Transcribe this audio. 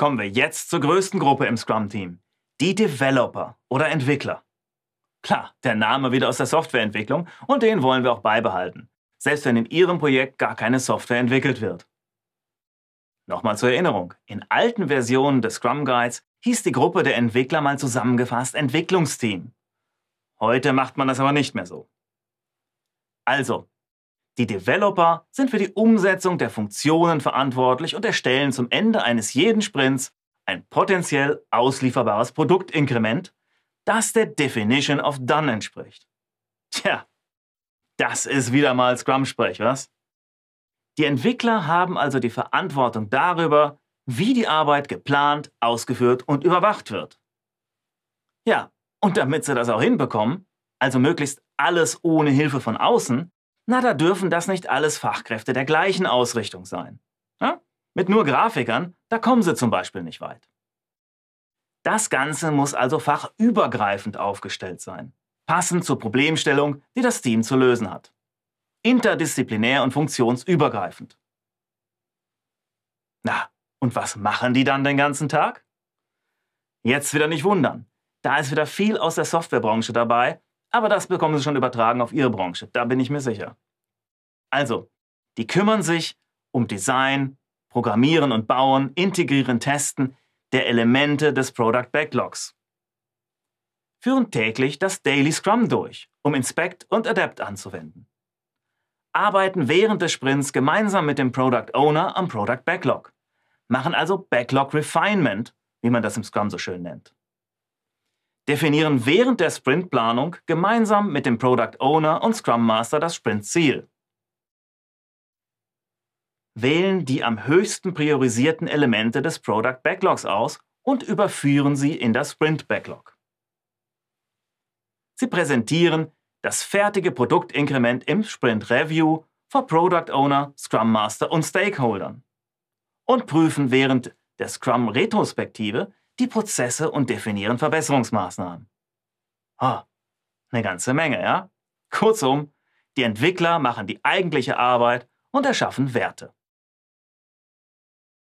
Kommen wir jetzt zur größten Gruppe im Scrum-Team. Die Developer oder Entwickler. Klar, der Name wieder aus der Softwareentwicklung und den wollen wir auch beibehalten, selbst wenn in Ihrem Projekt gar keine Software entwickelt wird. Nochmal zur Erinnerung, in alten Versionen des Scrum Guides hieß die Gruppe der Entwickler mal zusammengefasst Entwicklungsteam. Heute macht man das aber nicht mehr so. Also, die Developer sind für die Umsetzung der Funktionen verantwortlich und erstellen zum Ende eines jeden Sprints ein potenziell auslieferbares Produktinkrement, das der Definition of Done entspricht. Tja, das ist wieder mal Scrum-Sprech, was? Die Entwickler haben also die Verantwortung darüber, wie die Arbeit geplant, ausgeführt und überwacht wird. Ja, und damit sie das auch hinbekommen, also möglichst alles ohne Hilfe von außen, na, da dürfen das nicht alles Fachkräfte der gleichen Ausrichtung sein. Ja? Mit nur Grafikern, da kommen sie zum Beispiel nicht weit. Das Ganze muss also fachübergreifend aufgestellt sein, passend zur Problemstellung, die das Team zu lösen hat. Interdisziplinär und funktionsübergreifend. Na, und was machen die dann den ganzen Tag? Jetzt wieder nicht wundern. Da ist wieder viel aus der Softwarebranche dabei, aber das bekommen sie schon übertragen auf ihre Branche, da bin ich mir sicher. Also, die kümmern sich um Design, Programmieren und Bauen, Integrieren, Testen der Elemente des Product Backlogs. Führen täglich das Daily Scrum durch, um Inspect und Adapt anzuwenden. Arbeiten während des Sprints gemeinsam mit dem Product Owner am Product Backlog. Machen also Backlog Refinement, wie man das im Scrum so schön nennt definieren während der Sprintplanung gemeinsam mit dem Product Owner und Scrum Master das Sprintziel. Wählen die am höchsten priorisierten Elemente des Product Backlogs aus und überführen sie in das Sprint Backlog. Sie präsentieren das fertige Produktinkrement im Sprint Review vor Product Owner, Scrum Master und Stakeholdern und prüfen während der Scrum Retrospektive die Prozesse und definieren Verbesserungsmaßnahmen. Ah, eine ganze Menge, ja? Kurzum, die Entwickler machen die eigentliche Arbeit und erschaffen Werte.